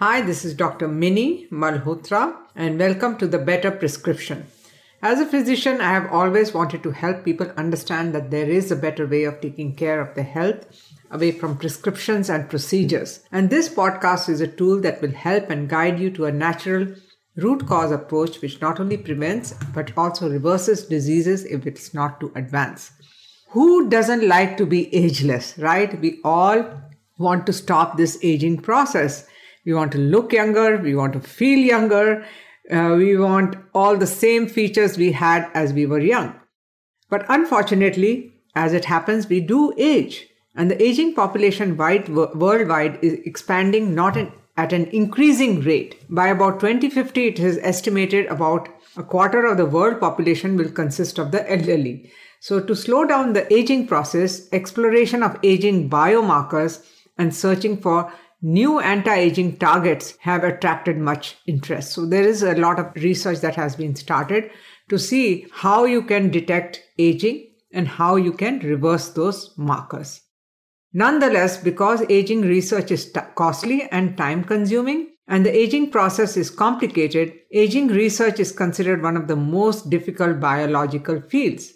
Hi, this is Dr. Mini Malhotra, and welcome to the Better Prescription. As a physician, I have always wanted to help people understand that there is a better way of taking care of their health away from prescriptions and procedures. And this podcast is a tool that will help and guide you to a natural root cause approach which not only prevents but also reverses diseases if it's not too advanced. Who doesn't like to be ageless, right? We all want to stop this aging process. We want to look younger, we want to feel younger, uh, we want all the same features we had as we were young. But unfortunately, as it happens, we do age. And the aging population wide, worldwide is expanding not in, at an increasing rate. By about 2050, it is estimated about a quarter of the world population will consist of the elderly. So, to slow down the aging process, exploration of aging biomarkers and searching for new anti-aging targets have attracted much interest. So there is a lot of research that has been started to see how you can detect aging and how you can reverse those markers. Nonetheless, because aging research is t- costly and time consuming, and the aging process is complicated, aging research is considered one of the most difficult biological fields.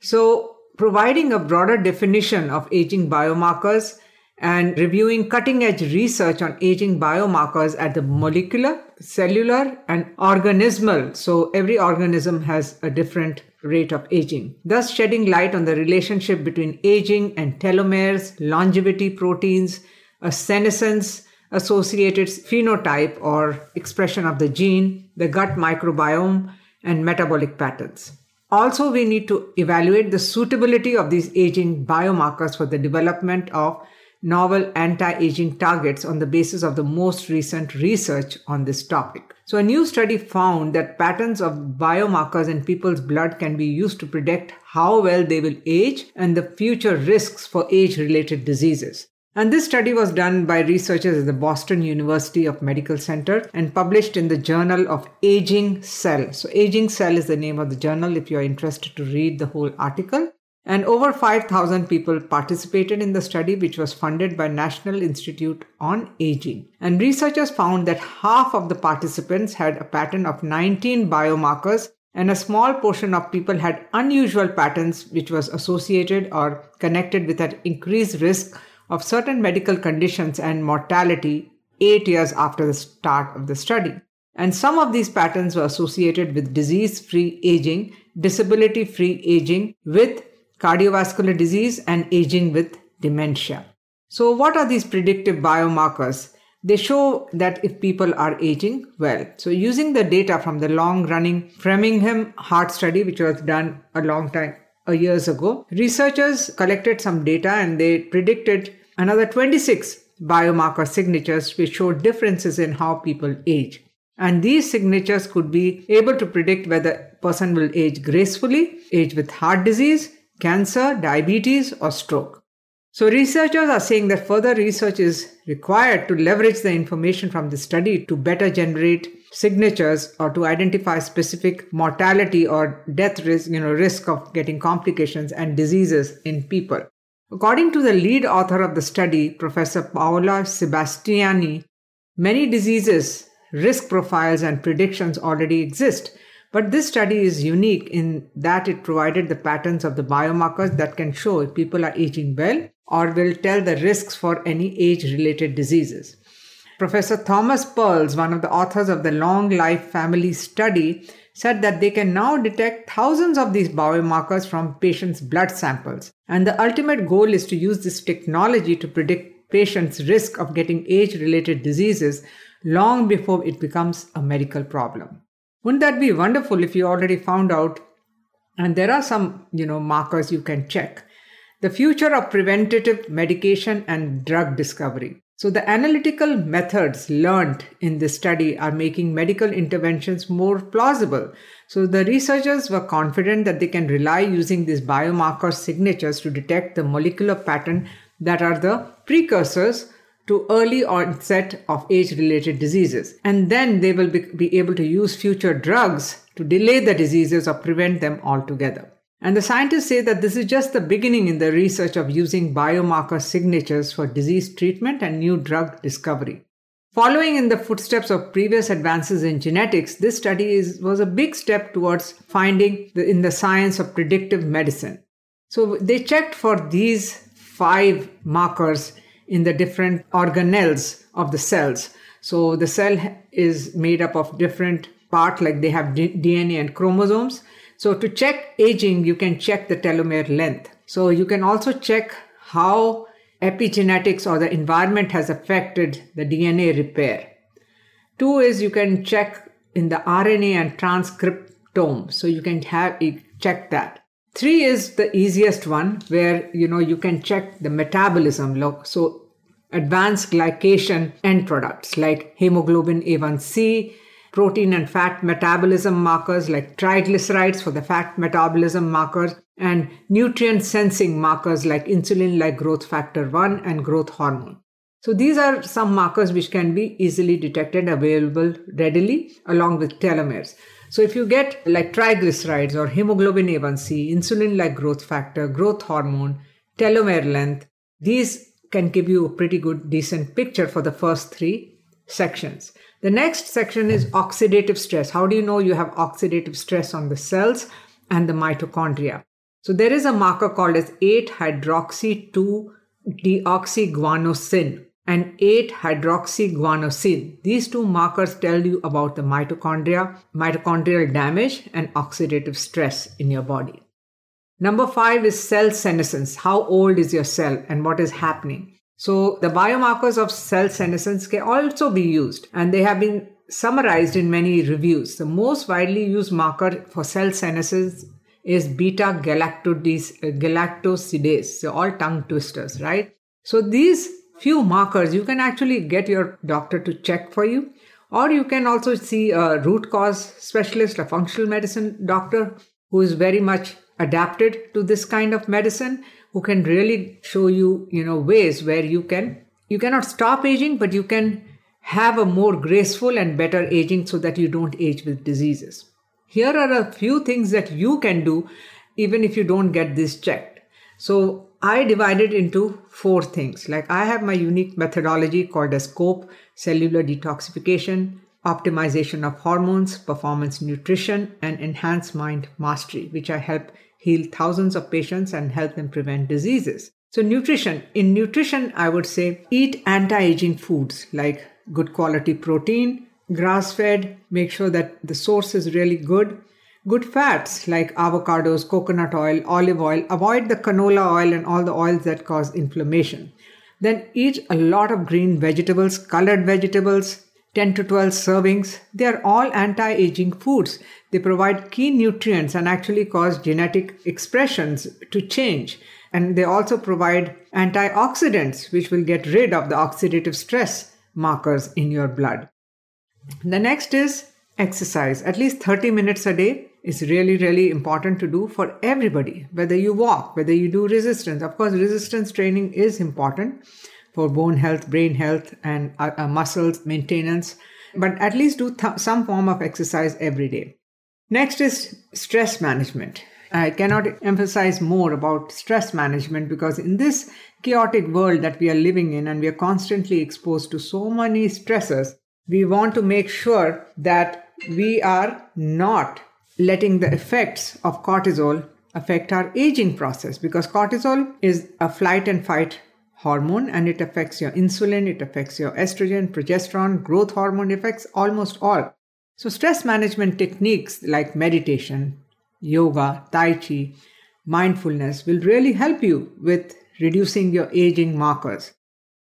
So, providing a broader definition of aging biomarkers and reviewing cutting edge research on aging biomarkers at the molecular, cellular, and organismal. So every organism has a different rate of aging, thus shedding light on the relationship between aging and telomeres, longevity proteins, a senescence associated phenotype or expression of the gene, the gut microbiome, and metabolic patterns. Also, we need to evaluate the suitability of these aging biomarkers for the development of novel anti aging targets on the basis of the most recent research on this topic. So, a new study found that patterns of biomarkers in people's blood can be used to predict how well they will age and the future risks for age related diseases. And this study was done by researchers at the Boston University of Medical Center and published in the Journal of Aging Cell. So, Aging Cell is the name of the journal if you're interested to read the whole article. And over 5,000 people participated in the study, which was funded by National Institute on Aging. And researchers found that half of the participants had a pattern of 19 biomarkers, and a small portion of people had unusual patterns, which was associated or connected with an increased risk of certain medical conditions and mortality eight years after the start of the study. And some of these patterns were associated with disease free aging, disability free aging, with cardiovascular disease, and aging with dementia. So, what are these predictive biomarkers? They show that if people are aging well. So, using the data from the long running Framingham heart study, which was done a long time a years ago, researchers collected some data and they predicted another 26 biomarker signatures which showed differences in how people age. And these signatures could be able to predict whether a person will age gracefully, age with heart disease, cancer, diabetes, or stroke. So, researchers are saying that further research is required to leverage the information from the study to better generate signatures or to identify specific mortality or death risk, you know, risk of getting complications and diseases in people. According to the lead author of the study, Professor Paola Sebastiani, many diseases, risk profiles, and predictions already exist but this study is unique in that it provided the patterns of the biomarkers that can show if people are aging well or will tell the risks for any age related diseases. Professor Thomas Perls, one of the authors of the Long Life Family Study, said that they can now detect thousands of these biomarkers from patients' blood samples. And the ultimate goal is to use this technology to predict patients' risk of getting age related diseases long before it becomes a medical problem. Wouldn't that be wonderful if you already found out? And there are some, you know, markers you can check. The future of preventative medication and drug discovery. So, the analytical methods learned in this study are making medical interventions more plausible. So, the researchers were confident that they can rely using these biomarker signatures to detect the molecular pattern that are the precursors to early onset of age related diseases. And then they will be, be, able to use future drugs to delay the diseases or prevent them altogether. And the scientists say that this is just the beginning in the research of using biomarker signatures for disease treatment and new drug discovery. Following in the footsteps of previous advances in genetics, this study is, was a big step towards finding the, in the science of predictive medicine. So they checked for these five markers in the different organelles of the cells. So the cell is made up of different parts, like they have D- DNA and chromosomes. So to check aging, you can check the telomere length. So you can also check how epigenetics or the environment has affected the DNA repair. Two is you can check in the RNA and transcriptome. So you can have it check that. Three is the easiest one where you know you can check the metabolism. Look, so advanced glycation end products like hemoglobin A1C, protein and fat metabolism markers like triglycerides for the fat metabolism markers, and nutrient sensing markers like insulin like growth factor 1 and growth hormone. So these are some markers which can be easily detected available readily along with telomeres. So if you get like triglycerides or hemoglobin A1C, insulin like growth factor, growth hormone, telomere length, these can give you a pretty good decent picture for the first three sections. The next section is oxidative stress. How do you know you have oxidative stress on the cells and the mitochondria? So there is a marker called as 8-hydroxy-2 deoxyguanosine and 8-hydroxyguanosine. These two markers tell you about the mitochondria, mitochondrial damage and oxidative stress in your body. Number 5 is cell senescence. How old is your cell and what is happening? So the biomarkers of cell senescence can also be used and they have been summarized in many reviews. The most widely used marker for cell senescence is beta galactosidase. So all tongue twisters, right? So these few markers you can actually get your doctor to check for you or you can also see a root cause specialist, a functional medicine doctor who is very much adapted to this kind of medicine who can really show you, you know, ways where you can, you cannot stop aging, but you can have a more graceful and better aging so that you don't age with diseases. Here are a few things that you can do even if you don't get this checked. So I divided into four things. Like I have my unique methodology called as scope, cellular detoxification, optimization of hormones, performance nutrition, and enhanced mind mastery, which I help heal thousands of patients and help them prevent diseases. So, nutrition. In nutrition, I would say eat anti aging foods like good quality protein, grass fed, make sure that the source is really good. Good fats like avocados, coconut oil, olive oil. Avoid the canola oil and all the oils that cause inflammation. Then eat a lot of green vegetables, colored vegetables, 10 to 12 servings. They are all anti aging foods. They provide key nutrients and actually cause genetic expressions to change. And they also provide antioxidants, which will get rid of the oxidative stress markers in your blood. The next is exercise. At least 30 minutes a day is really, really important to do for everybody, whether you walk, whether you do resistance. Of course, resistance training is important for bone health, brain health, and uh, uh, muscles maintenance, but at least do th- some form of exercise every day. Next is stress management. I cannot emphasize more about stress management because in this chaotic world that we are living in and we are constantly exposed to so many stresses, we want to make sure that we are not letting the effects of cortisol affect our aging process because cortisol is a flight and fight hormone and it affects your insulin, it affects your estrogen, progesterone, growth hormone, affects almost all. So, stress management techniques like meditation, yoga, Tai Chi, mindfulness will really help you with reducing your aging markers.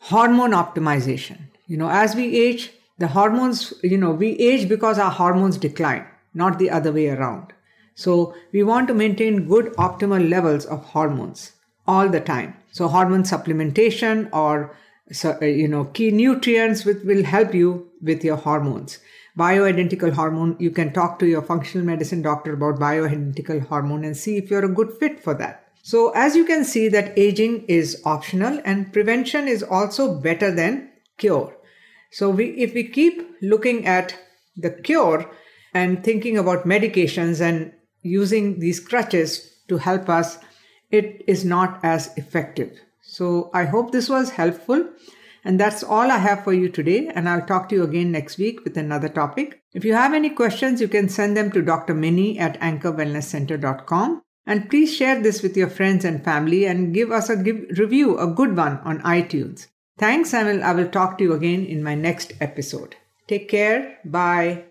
Hormone optimization. You know, as we age, the hormones, you know, we age because our hormones decline, not the other way around. So, we want to maintain good optimal levels of hormones all the time. So hormone supplementation or uh, you know key nutrients which will help you with your hormones. Bioidentical hormone, you can talk to your functional medicine doctor about bioidentical hormone and see if you're a good fit for that. So as you can see that aging is optional and prevention is also better than cure. So we if we keep looking at the cure and thinking about medications and using these crutches to help us it is not as effective. So I hope this was helpful. And that's all I have for you today, and I'll talk to you again next week with another topic. If you have any questions, you can send them to Dr. Mini at anchorwellnesscenter.com. And please share this with your friends and family and give us a give, review, a good one on iTunes. Thanks, and I will, I will talk to you again in my next episode. Take care. Bye.